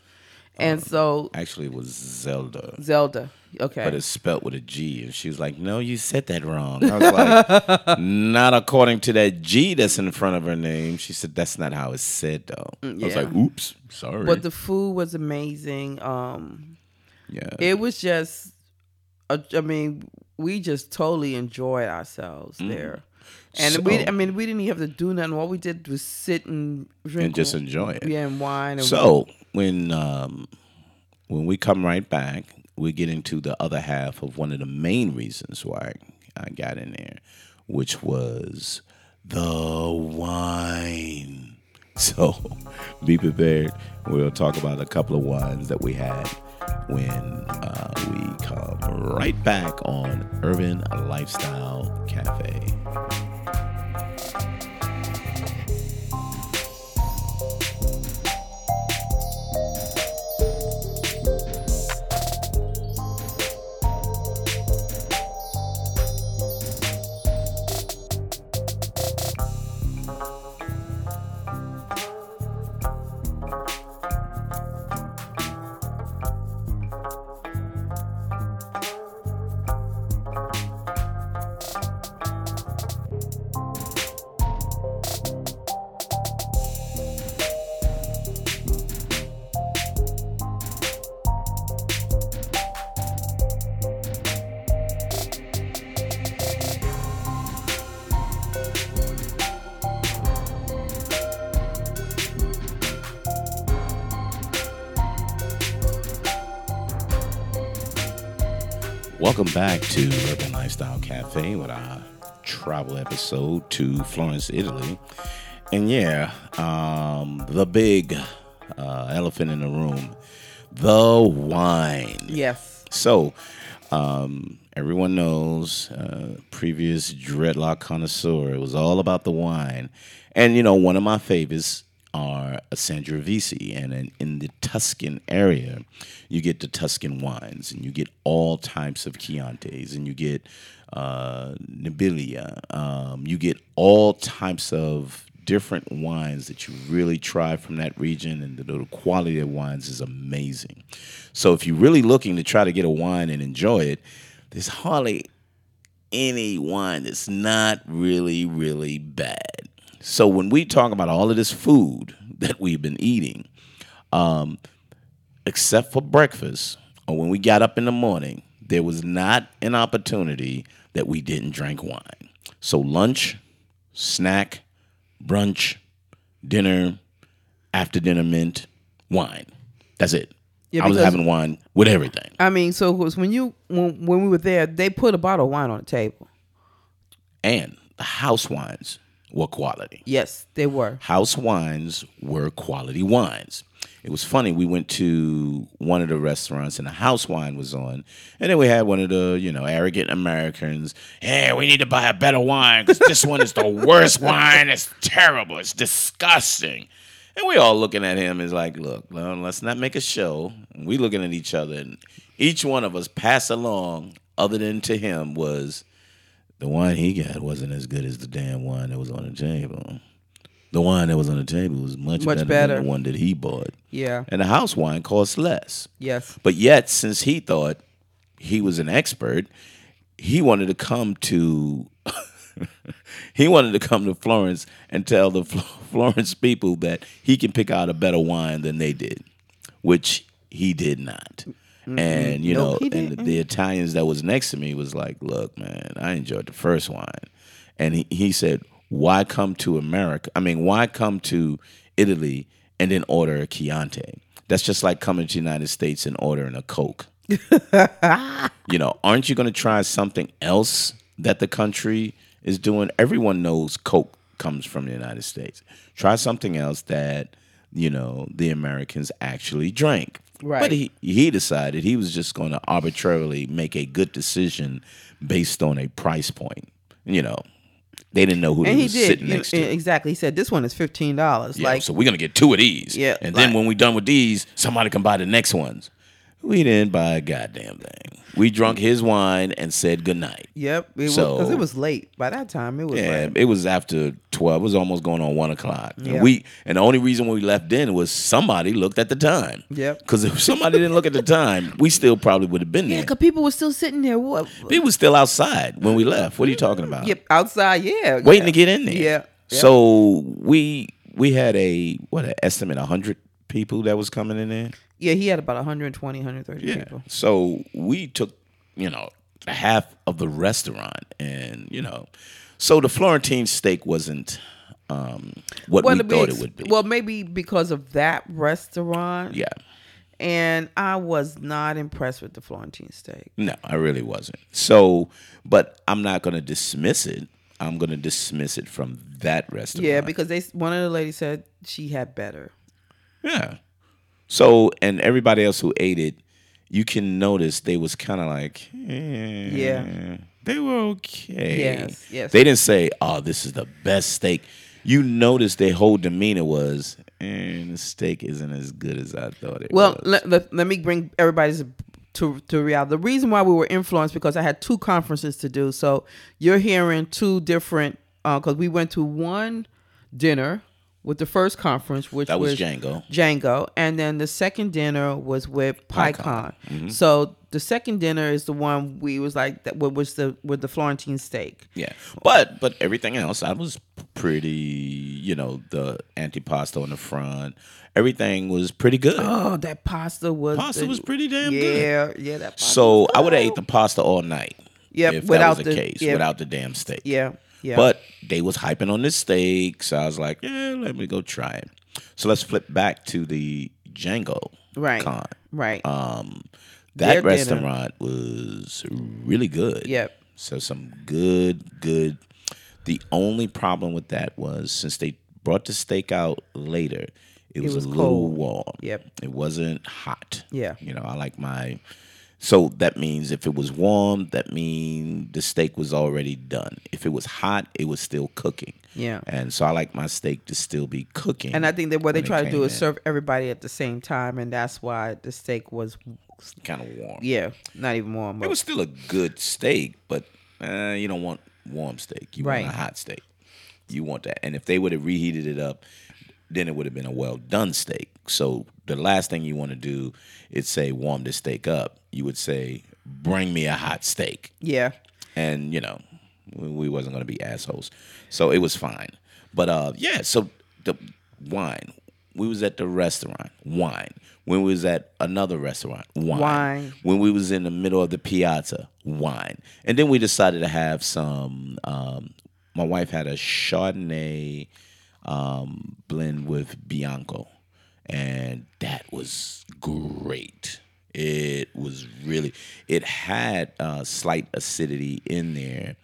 And so Actually, it was Zelda. zelda okay but it's spelt with a G. And she was like, No, you said that wrong. I was like, Not according to that G that's in front of her name. She said, That's not how it's said, though. I was Mm, like, Oops, sorry. but the food was amazing um yeah. it was just, I mean we just totally enjoyed ourselves there and we, I mean we didn't even have to do nothing all we did was sit and drink and just enjoy it. yeah and wine and So when um, when we come right back, we get into the other half of one of the main reasons why I got in there, which was the wine. So be prepared. We'll talk about a couple of wines that we had when uh, we come right back on Urban Lifestyle Cafe. To Urban Lifestyle Cafe with our travel episode to Florence, Italy. And yeah, um, the big uh, elephant in the room, the wine. Yes. So, um, everyone knows, uh, previous dreadlock connoisseur, it was all about the wine. And, you know, one of my favorites are a Sangiovese. And in, in the Tuscan area, you get the Tuscan wines and you get all types of Chiantis and you get uh. Um, you get all types of different wines that you really try from that region, and the, the quality of wines is amazing. So if you're really looking to try to get a wine and enjoy it, there's hardly any wine that's not really, really bad. So when we talk about all of this food that we've been eating, um, except for breakfast or when we got up in the morning, there was not an opportunity that we didn't drink wine. So lunch, snack, brunch, dinner, after dinner mint, wine. That's it. Yeah, I was having wine with everything. I mean, so it was when you when when we were there, they put a bottle of wine on the table. And the house wines were quality. Yes, they were. House wines were quality wines. It was funny. We went to one of the restaurants and the house wine was on, and then we had one of the you know arrogant Americans. Hey, we need to buy a better wine because this one is the worst wine. It's terrible. It's disgusting. And we all looking at him is like, look, let's not make a show. We looking at each other, and each one of us passed along, other than to him, was the wine he got wasn't as good as the damn wine that was on the table. The wine that was on the table was much, Much better, better. than the one that he bought. Yeah. And the house wine costs less. Yes. But yet, since he thought he was an expert, he wanted to come to he wanted to come to Florence and tell the Florence people that he can pick out a better wine than they did, which he did not. Mm-hmm. And you Nope, know, and the, the mm-hmm. Italians that was next to me was like, "Look, man, I enjoyed the first wine," and he, he said, "Why come to America? I mean, why come to Italy and then order a Chianti? That's just like coming to the United States and ordering a Coke." you know, aren't you going to try something else that the country is doing? Everyone knows Coke comes from the United States. Try something else that, you know, the Americans actually drank. Right. But he, he decided he was just going to arbitrarily make a good decision based on a price point. You know, they didn't know who And he was did sitting you next to. Eh, exactly. He said this one is fifteen dollars. Yeah, like so we're gonna get two of these. Yeah, And then when we're done with these, somebody can buy the next ones. We didn't buy a goddamn thing. We drunk his wine and said goodnight. Yep. It was So- because it was late. By that time, it was Yeah, late. it was after twelve. It was almost going on one o'clock. Yeah. And we and the only reason we left then was somebody looked at the time. Yep. Because if somebody didn't look at the time, we still probably would have been there. Yeah, there. because people were still sitting there. What? People were still outside when we left. What are you talking about? Yep, outside. Yeah. Waiting yeah. to get in there. Yeah. Yep. So we we had a what an estimate hundred people that was coming in there. Yeah, he had about 120, 130 Yeah. people. So we took, you know, half of the restaurant, and you know, so the Florentine steak wasn't um, what we thought ex- it would be. Well, maybe because of that restaurant. yeah, And I was not impressed with the Florentine steak. no, I really wasn't. So, but I'm not going to dismiss it. I'm going to dismiss it from that restaurant. Yeah, because they one of the ladies said she had better. Yeah. So, and everybody else who ate it, you can notice they was kind of like, eh, Yeah. they were okay. Yes, yes. They didn't say, "Oh, this is the best steak." You notice their whole demeanor was, eh, "The steak isn't as good as I thought it Well, was." let, let, let me bring everybody's to to reality. The reason why we were influenced because I had two conferences to do. So you're hearing two different because we went to one dinner with the first conference, which that was was Django. Django, and then the second dinner was with PyCon. Mm-hmm. So the second dinner is the one we was like that what was the with the Florentine steak. Yeah, but but everything else, I was pretty. You know, the antipasto in the front, everything was pretty good. Oh, that pasta was Pasta the- was pretty damn yeah, good. Yeah, yeah. that pasta So I would have ate the pasta all night. If without that was the, the- case, yeah. without the damn steak. Yeah, yeah. But they was hyping on this steak, so I was like, yeah, let me go try it. So let's flip back to the Django right, con. right. Um, Their that dinner. restaurant was really good. Yep. So some good, good. The only problem with that was since they brought the steak out later, It was, was a little cold. warm. Yep. It wasn't hot. Yeah. You know, I like my. So that means if it was warm, that means the steak was already done. If it was hot, it was still cooking. Yeah. And so I like my steak to still be cooking. And I think that what they try to do is in. serve everybody at the same time, and that's why the steak was, kind of warm. yeah, not even warm. It was still a good steak, but uh, you don't want warm steak. You Right. want a hot steak. You want that. And if they would have reheated it up, then it would have been a well done steak. So the last thing you want to do is say warm the steak up. You would say bring me a hot steak. yeah, And you know, we, we wasn't going to be assholes. So it was fine. But uh yeah, so the wine. We was at the restaurant, wine. When we was at another restaurant, wine. Wine. When we was in the middle of the piazza, wine. And then we decided to have some um my wife had a Chardonnay um blend with Bianco. And that was great. It was really it had uh, slight acidity in there,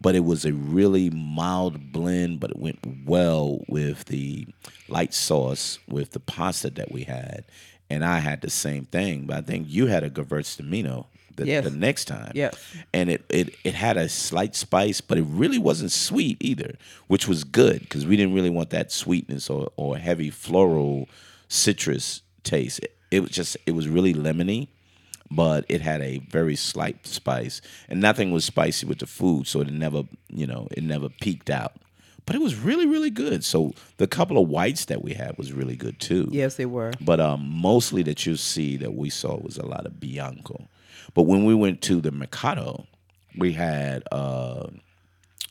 but it was a really mild blend. But it went well with the light sauce with the pasta that we had, and I had the same thing. But I think you had a Gewürztraminer the, Yes. the next time, Yes. and it, it it had a slight spice, but it really wasn't sweet either, which was good because we didn't really want that sweetness or, or heavy floral citrus taste. It, it was just it was really lemony, but it had a very slight spice, and nothing was spicy with the food, so it never you know it never peaked out. But it was really really good. So the couple of whites that we had was really good too. yes, they were. But um, mostly that you see that we saw was a lot of Bianco. But when we went to the Mercado, we had uh,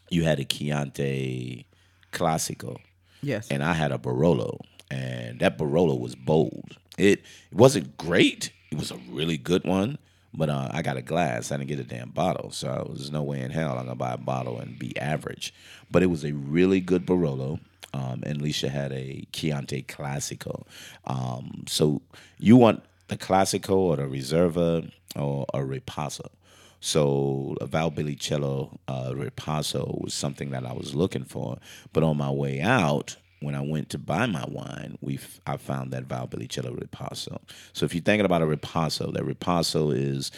you had a Chianti Classico, Yes, and I had a Barolo, and that Barolo was bold. It, it wasn't great. It was a really good one, but uh, I got a glass. I didn't get a damn bottle, so there's no way in hell I'm gonna buy a bottle and be average. But it was a really good Barolo. Um, and Alicia had a Chianti Classico. Um, so you want the Classico or the Reserva or a Ripasso. So a Valpolicella uh, Ripasso was something that I was looking for. But on my way out, when I went to buy my wine, we I found that Valpolicella Ripasso. So if you're thinking about a Ripasso, that Ripasso is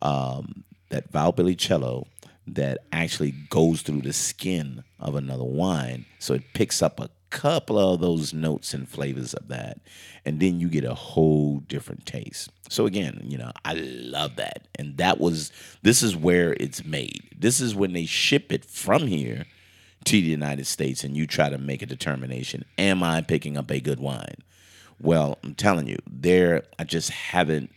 um, that Valpolicella that actually goes through the skin of another wine. So it picks up a couple of those notes and flavors of that. And then you get a whole different taste. So again, you know, I love that. And that was this is where it's made. This is when they ship it from here to the United States and you try to make a determination, am I picking up a good wine? Well, I'm telling you, there I just haven't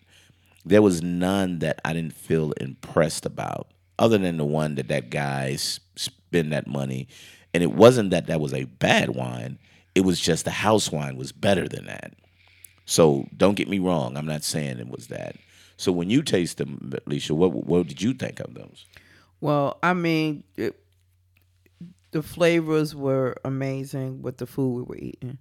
there was none that I didn't feel impressed about, other than the one that that guy spent that money, and it wasn't that that was a bad wine. It was just the house wine was better than that. So don't get me wrong. I'm not saying it was that. So when you taste them, Alicia, what what did you think of those? Well, I mean, it, the flavors were amazing with the food we were eating.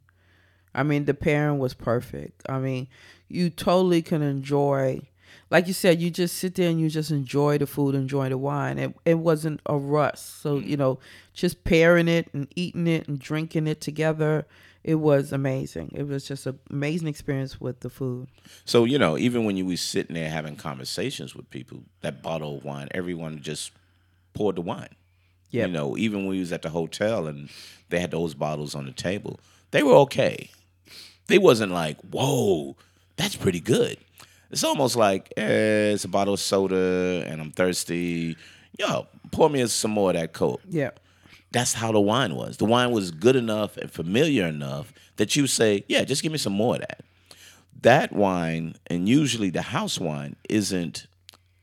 I mean, the pairing was perfect. I mean, you totally can enjoy, like you said, you just sit there and you just enjoy the food, enjoy the wine. It, it wasn't a rush. So, mm-hmm. you know, just pairing it and eating it and drinking it together, it was amazing. It was just an amazing experience with the food. So you know, even when you was sitting there having conversations with people, that bottle of wine, everyone just poured the wine. Yep. You know, even when we was at the hotel and they had those bottles on the table, they were okay. They wasn't like, whoa, that's pretty good. It's almost like, eh, it's a bottle of soda and I'm thirsty. Yo, pour me some more of that Coke. Yeah. That's how the wine was. The wine was good enough and familiar enough that you say, yeah, just give me some more of that. That wine, and usually the house wine, isn't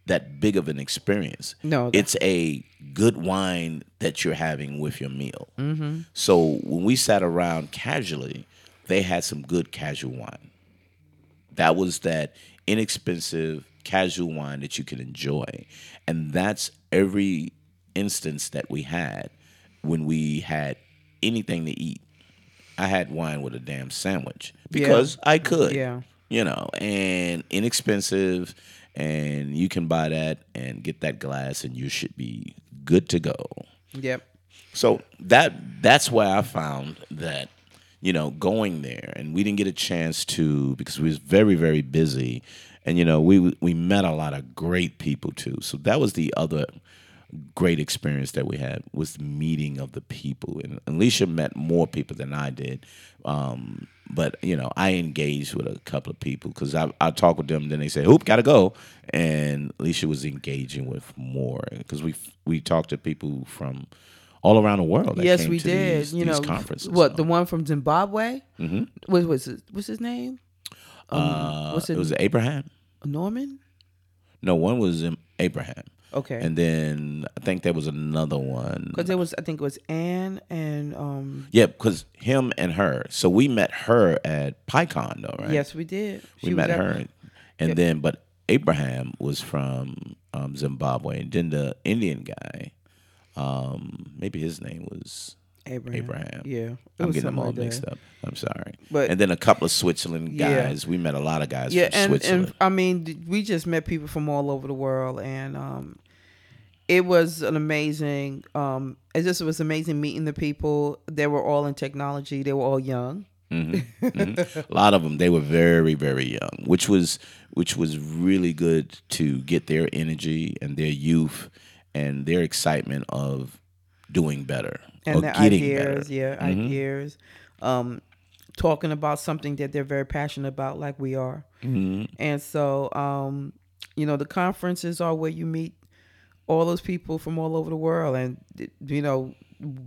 that big of an experience. No, it's a good wine that you're having with your meal. Mm-hmm. So when we sat around casually, they had some good casual wine. That was that inexpensive casual wine that you can enjoy. And that's every instance that we had when we had anything to eat. I had wine with a damn sandwich because I could. Yeah. You know, and inexpensive and you can buy that and get that glass and you should be good to go. Yep. So that that's why I found that you know, going there, and we didn't get a chance to because we was very very busy, and you know, we we met a lot of great people too. So that was the other great experience that we had was the meeting of the people, and Alicia met more people than I did. Um, but you know, I engaged with a couple of people because I I talk with them, then they say, "Oop, gotta go," and Alicia was engaging with more because we we talked to people from all around the world. that yes, we did. these- you these know, conferences. what so. the one from Zimbabwe? Mhm. What was it? What's his name? Um, Uh, what's it it? was Abraham. Norman? No, one was Abraham, Okay. and then I think there was another one. Because there was, I think it was Anne and um. Yeah, because him and her. So we met her at PyCon, though, right? Yes, we did. we She was met at- her, and then but Abraham was from um, Zimbabwe, and then the Indian guy, um, maybe his name was Abraham. Abraham. Yeah, I'm getting them all like mixed up. I'm sorry. But- and then a couple of Switzerland Yeah. guys. We met a lot of guys Yeah, from and Switzerland. and I mean, we just met people from all over the world, and um, it was an amazing. Um, it just was amazing meeting the people. They were all in technology. They were all young. Mhm, mhm. A lot of them, they were very, very young, which was which was really good to get their energy and their youth and their excitement of doing better and or their getting ideas, better. yeah, Mhm. ideas, um, talking about something that they're very passionate about, like we are. Mhm. And so, um, you know, the conferences are where you meet all those people from all over the world, and you know,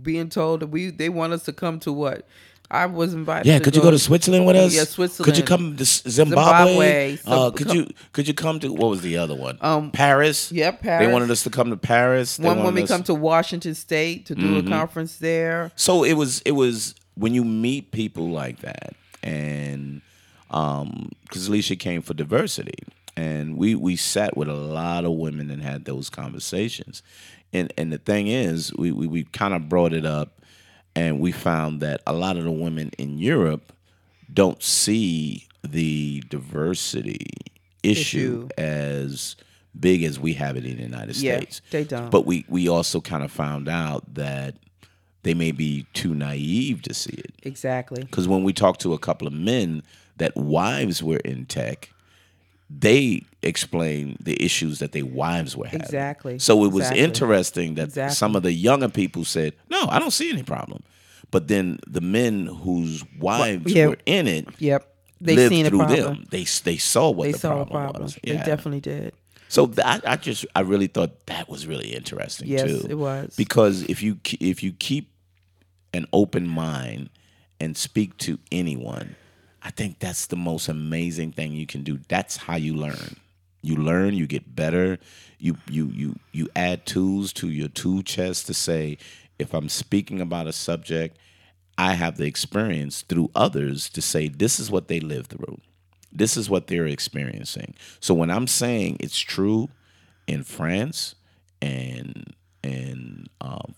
being told that we they want us to come to what I was invited. Yeah, could you go to Switzerland with us? Yeah, Switzerland. Could you come to Zimbabwe? Zimbabwe, Uh, could come- you could you come to what was the other one? Um, Paris. Yep, Paris. They wanted us to come to Paris. They One when we us- come to Washington State to do Mhm. a conference there. So it was it was when you meet people like that, and um, because Alicia came for diversity, and we we sat with a lot of women and had those conversations, and and the thing is, we we, we kind of brought it up, and we found that a lot of the women in Europe don't see the diversity issue, Issue. as big as we have it in the United Yeah, States. they don't. But we we also kind of found out that they may be too naive to see it. Exactly. Because when we talked to a couple of men that wives were in tech, they explained the issues that their wives were having. Exactly. So it was Exactly. interesting that Exactly. some of the younger people said, "No, I don't see any problem," but then the men whose wives yeah. were in it Yep. They lived seen a through problem. them. They they saw what They the saw problem, problem. was. They Yeah. definitely did. So that I just I really thought that was really interesting Yes, too. it was. because if you if you keep an open mind and speak to anyone, I think that's the most amazing thing you can do. That's how you learn. You learn, you get better. You you you you add tools to your tool chest to say, if I'm speaking about a subject, I have the experience through others to say this is what they lived through. This is what they're experiencing. So when I'm saying it's true in France and in um,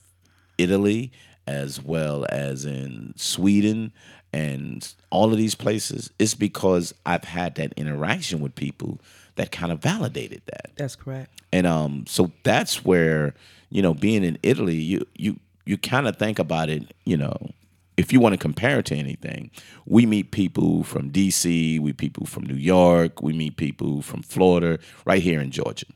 Italy as well as in Sweden and all of these places, it's because I've had that interaction with people that kind of validated that. That's correct. And um, so that's where you know, being in Italy, you you you kind of think about it. You know, if you want to compare it to anything, we meet people from D.C., we people from New York, we meet people from Florida, right here in Georgia.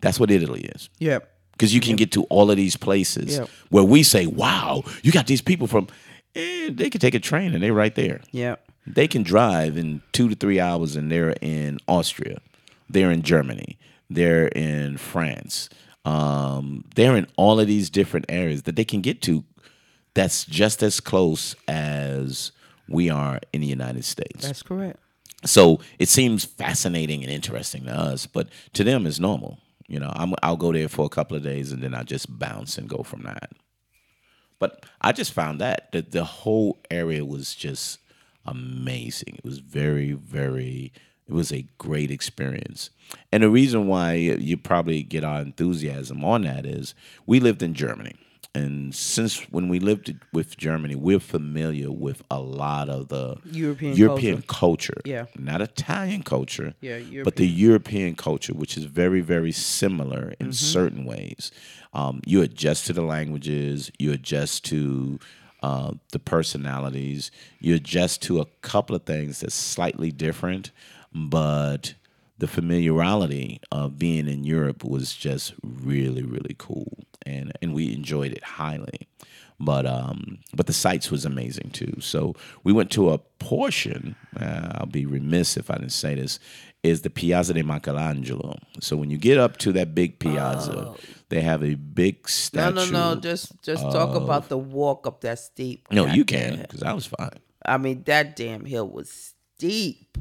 That's what Italy is. Yep. Because you can get to all of these places Yep. where we say, "Wow, you got these people from." Eh, they can take a train and they're right there. Yep. They can drive in two to three hours and they're in Austria. They're in Germany. They're in France. Um, they're in all of these different areas that they can get to that's just as close as we are in the United States. That's correct. So it seems fascinating and interesting to us, but to them it's normal. You know, I'm, I'll go there for a couple of days and then I just bounce and go from that. But I just found that that the whole area was just amazing. It was very, very. It was a great experience, and the reason why you probably get our enthusiasm on that is we lived in Germany, and since when we lived with Germany, we're familiar with a lot of the European European culture. Yeah. not Italian culture. Yeah, but the European culture, which is very, very similar in certain ways. Um, you adjust to the languages, you adjust to uh, the personalities. You adjust to a couple of things that's slightly different, but the familiarity of being in Europe was just really, really cool, and and we enjoyed it highly. But um, but the sights was amazing too. So we went to a portion. Uh, I'll be remiss if I didn't say this. Is the Piazza de Michelangelo. So when you get up to that big piazza, they have a big statue. no, no. no. Just just talk about the walk up that steep. No, you can because I was fine. I mean, that damn hill was steep,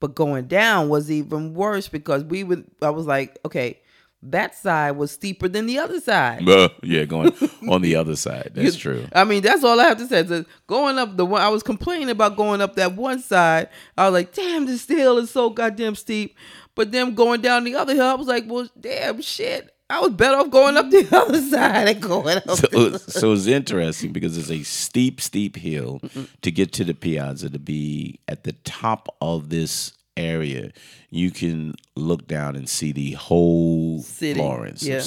but going down was even worse because we would. I was like, okay, that side was steeper than the other side. Buh. yeah, going on the other side. That's true. I mean, that's all I have to say. So going up the one, I was complaining about going up that one side. I was like, damn, this hill is so goddamn steep. But then going down the other hill, I was like, well, damn shit. I was better off going up the other side and going up. So, so it's interesting because it's a steep, steep hill to get to the piazza to be at the top of this area. You can look down and see the whole City, Florence, yeah.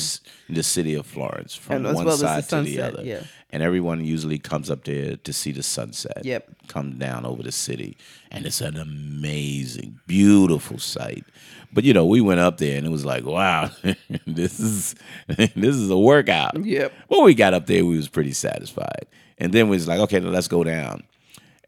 the city of Florence, from one well as the side to the other. yeah. And everyone usually comes up there to see the sunset. Yep. Come down over the city, and it's an amazing, beautiful sight. But you know, we went up there and it was like, wow, this is this is a workout. Yep. When we got up there, we was pretty satisfied. And then we was like, okay, now let's go down.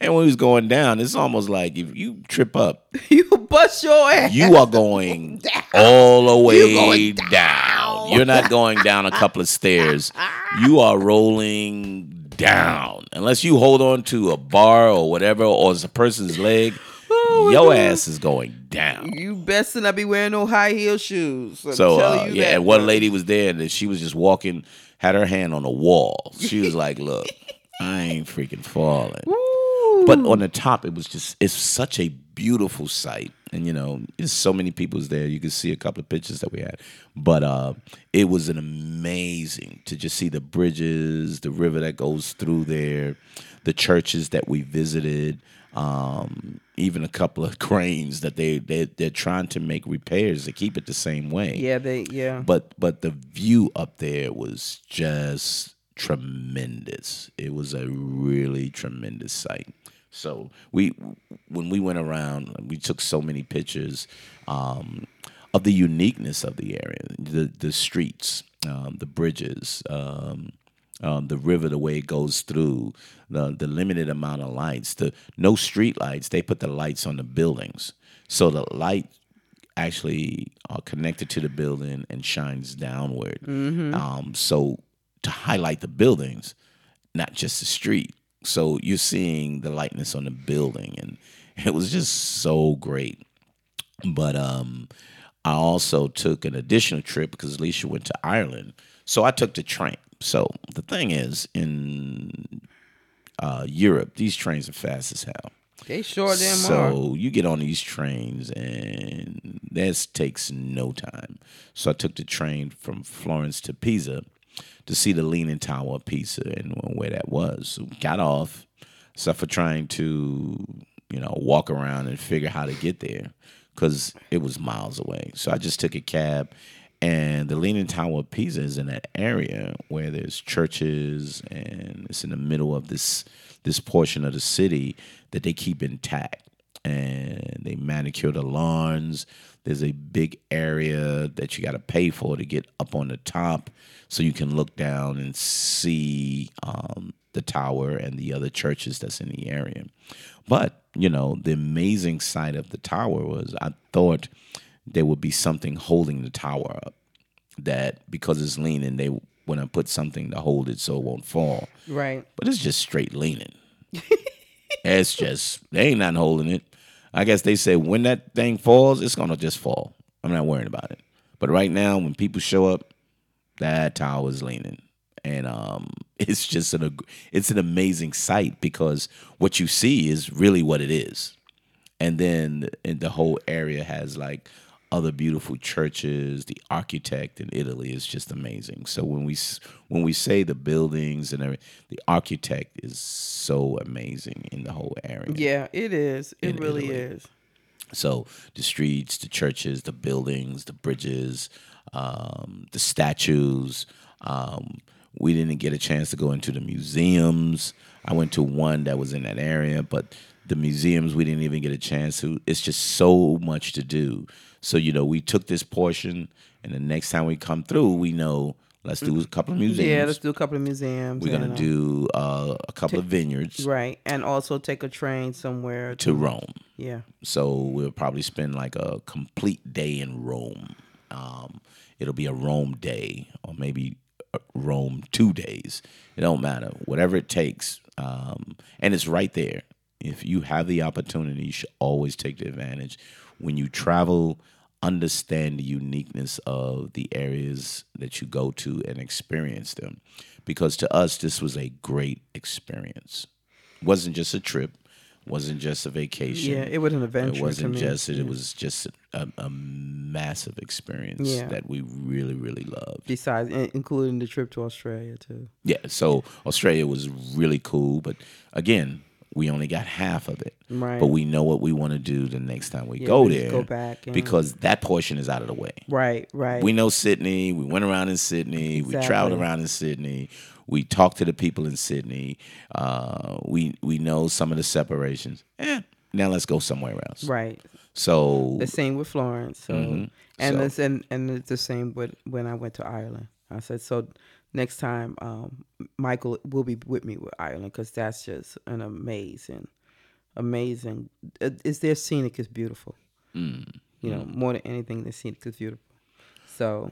And when we was going down, it's almost like if you trip up, you bust your ass. you are going all the way going down. You're not going down a couple of stairs. You are rolling down. Unless you hold on to a bar or whatever, or it's a person's leg, Oh, your God. ass is going down. You best not be wearing no high heel shoes. I'm So uh, yeah, and one lady was there, and she was just walking, had her hand on the wall. She was like, "Look, I ain't freaking falling." Woo. But on the top, it was just it's such a beautiful sight, and you know, there's so many people's there. You can see a couple of pictures that we had, but uh, it was an amazing to just see the bridges, the river that goes through there, the churches that we visited. Um, even a couple of cranes that they, they they're trying to make repairs to keep it the same way yeah, they yeah. but but the view up there was just tremendous. It was a really tremendous sight. So we when we went around, we took so many pictures um, of the uniqueness of the area, the the streets, um, the bridges. Um, um, the river, the way it goes through, the the limited amount of lights, the no street lights. They put the lights on the buildings, so the light actually are connected to the building and shines downward. Um, so to highlight the buildings, not just the street. So you're seeing the lightness on the building, and it was just so great. But um, I also took an additional trip because Alicia went to Ireland, so I took the train. So the thing is, in uh, Europe, these trains are fast as hell. They sure damn are. So you get on these trains and this takes no time. So I took the train from Florence to Pisa to see the Leaning Tower of Pisa and where that was. So got off, except for trying to, you know, walk around and figure how to get there because it was miles away. So I just took a cab. And the Leaning Tower of Pisa is in that area where there's churches and it's in the middle of this this portion of the city that they keep intact and they manicure the lawns. There's a big area that you got to pay for to get up on the top so you can look down and see um, the tower and the other churches that's in the area. But, you know, the amazing sight of the tower was I thought there would be something holding the tower up that because it's leaning, they want to put something to hold it so it won't fall Right. but it's just straight leaning. it's just they ain't nothing holding it. I guess they say when that thing falls, it's gonna just fall. I'm not worrying about it. But right now, when people show up, that tower is leaning, and um, it's just an it's an amazing sight because what you see is really what it is, and then and the whole area has like other beautiful churches. The architect in Italy is just amazing. So when we when we say the buildings and everything, the architect is so amazing in the whole area. Yeah, it is. It really Italy. is. So the streets, the churches, the buildings, the bridges, um, the statues. Um, We didn't get a chance to go into the museums. I went to one that was in that area, but the museums we didn't even get a chance to. It's just so much to do. So you know, we took this portion, and the next time we come through, we know let's do a couple of museums. Yeah, let's do a couple of museums. We're gonna and, uh, do uh, a couple of vineyards right, and also take a train somewhere to Rome. Yeah, So we'll probably spend like a complete day in Rome. Um, it'll be a Rome day, or maybe Rome two days. It don't matter, whatever it takes. Um, and it's right there. If you have the opportunity, you should always take the advantage. When you travel, understand the uniqueness of the areas that you go to and experience them. Because to us, this was a great experience. It wasn't just a trip, wasn't just a vacation. yeah, it was an adventure. It wasn't just it. It was just a, a massive experience Yeah. that we really, really loved. Besides, in- including the trip to Australia too. Yeah. So Australia was really cool, but again, we only got half of it. Right. But we know what we want to do the next time we Yeah, go there. go back and- because that portion is out of the way. Right, right. We know Sydney. We went around in Sydney. We traveled around in Sydney. We talked to the people in Sydney. Uh, we we know some of the separations. Eh, now let's go somewhere else. right. So The same with Florence. So and Mm-hmm. So- it's and and it's the same with when I went to Ireland. I said so. Next time, um, Michael will be with me with Ireland because that's just an amazing, amazing. It, it's their scenic is beautiful. Mm. You know, more than anything, the scenic is beautiful. So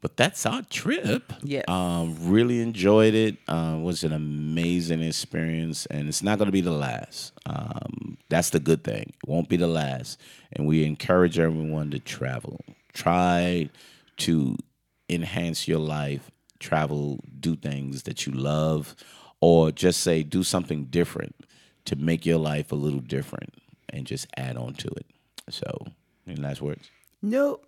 But that's our trip. Yes. Um, really enjoyed it. Uh, was an amazing experience, and it's not going to be the last. Um, that's the good thing. It won't be the last, and we encourage everyone to travel. Try to enhance your life. Travel, do things that you love, or just say do something different to make your life a little different, and just add on to it. So, any last words? nope.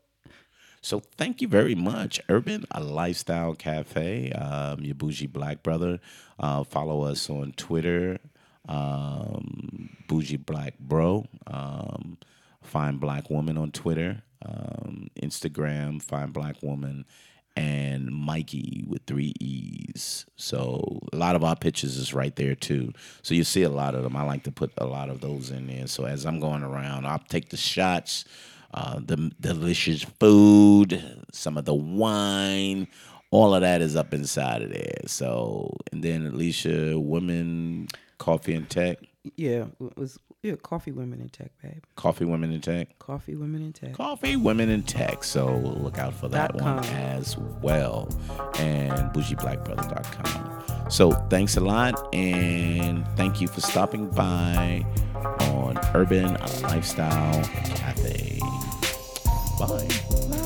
So thank you very much, Urban, a lifestyle cafe. Um, your bougie black brother. Uh, follow us on Twitter, um, bougie black bro. Um, find black woman on Twitter, um, Instagram, find black woman, and Mikey with three E's. So a lot of our pictures is right there too. So you see a lot of them. I like to put a lot of those in there. So as I'm going around, I'll take the shots uh, the delicious food, some of the wine, all of that is up inside of there. So, and then Alicia, women, coffee and tech, Yeah, it was yeah, coffee women in tech, babe. coffee, women in tech, Coffee women in tech. coffee, women in tech. So look out for that Dot one as well, and bougieblackbrother.com. So thanks a lot, and thank you for stopping by on Urban Lifestyle Cafe. Bye.